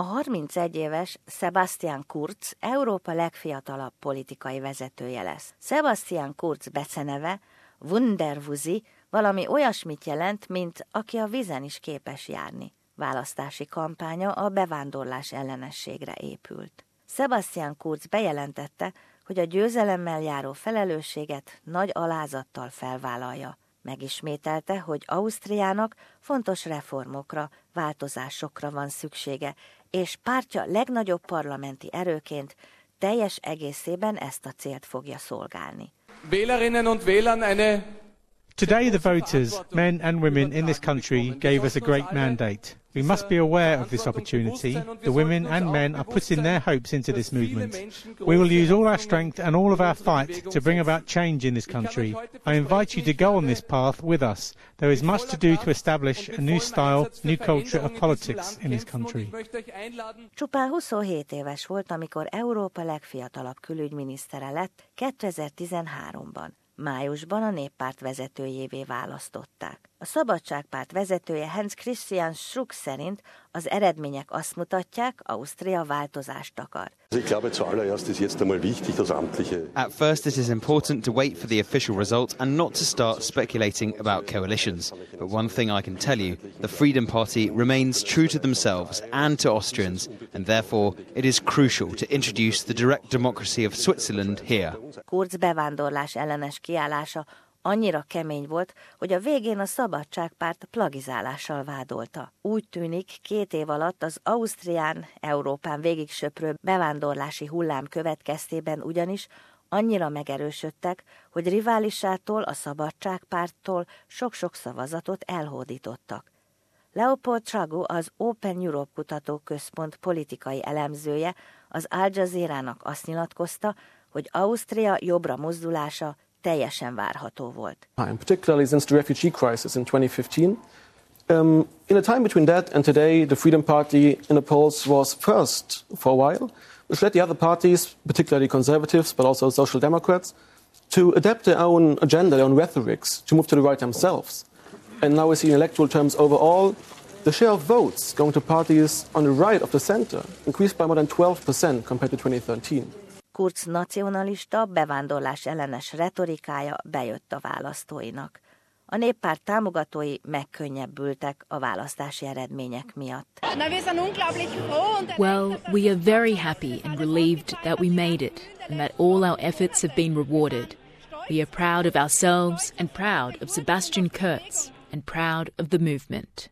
A 31 éves Sebastian Kurz Európa legfiatalabb politikai vezetője lesz. Sebastian Kurz beceneve Wunderwuzi valami olyasmit jelent, mint aki a vízen is képes járni. Választási kampánya a bevándorlás ellenességre épült. Sebastian Kurz bejelentette, hogy a győzelemmel járó felelősséget nagy alázattal felvállalja. Megismételte, hogy Ausztriának fontos reformokra, változásokra van szüksége, és pártja legnagyobb parlamenti erőként teljes egészében ezt a célt fogja szolgálni. Wählerinnen und Wählern eine Today, the voters, men and women in this country, gave us a great mandate. We must be aware of this opportunity. The women and men are putting their hopes into this movement. We will use all our strength and all of our fight to bring about change in this country. I invite you to go on this path with us. There is much to do to establish a new style, new culture of politics in this country. Csupán 27 éves volt, amikor Európa legfiatalabb külügyminisztere lett 2013-ban. Májusban a néppárt vezetőjévé választották. A Szabadságpárt vezetője Hans Christian Schruck szerint az eredmények azt mutatják, Ausztria változást akar. At first, it is important to wait for the official result and not to start speculating about coalitions. But one thing I can tell you the Freedom Party remains true to themselves and to Austrians, and therefore it is crucial to introduce the direct democracy of Switzerland here. Kurz bevándorlás ellenes kiállása annyira kemény volt, hogy a végén a szabadságpárt plagizálással vádolta. Úgy tűnik, két év alatt az Ausztrián, Európán végig söprő bevándorlási hullám következtében ugyanis annyira megerősödtek, hogy riválisától, a szabadságpárttól sok-sok szavazatot elhódítottak. Leopold Trago, az Open Europe kutatóközpont politikai elemzője, az Al Jazeera-nak azt nyilatkozta, hogy Ausztria jobbra mozdulása teljesen várható volt. Particularly since the refugee crisis in 2015. Um, in the time between that and today, the Freedom Party in the polls was first for a while, which led the other parties, particularly conservatives, but also social democrats, to adapt their own agenda, their own rhetorics, to move to the right themselves. And now we see in electoral terms overall, the share of votes going to parties on the right of the center increased by more than 12% compared to 2013. Kurz nacionalista, bevándorlás ellenes retorikája bejött a választóinak. A néppárt támogatói megkönnyebbültek a választási eredmények miatt. Well, we are very happy and relieved that we made it and that all our efforts have been rewarded. We are proud of ourselves and proud of Sebastian Kurz and proud of the movement.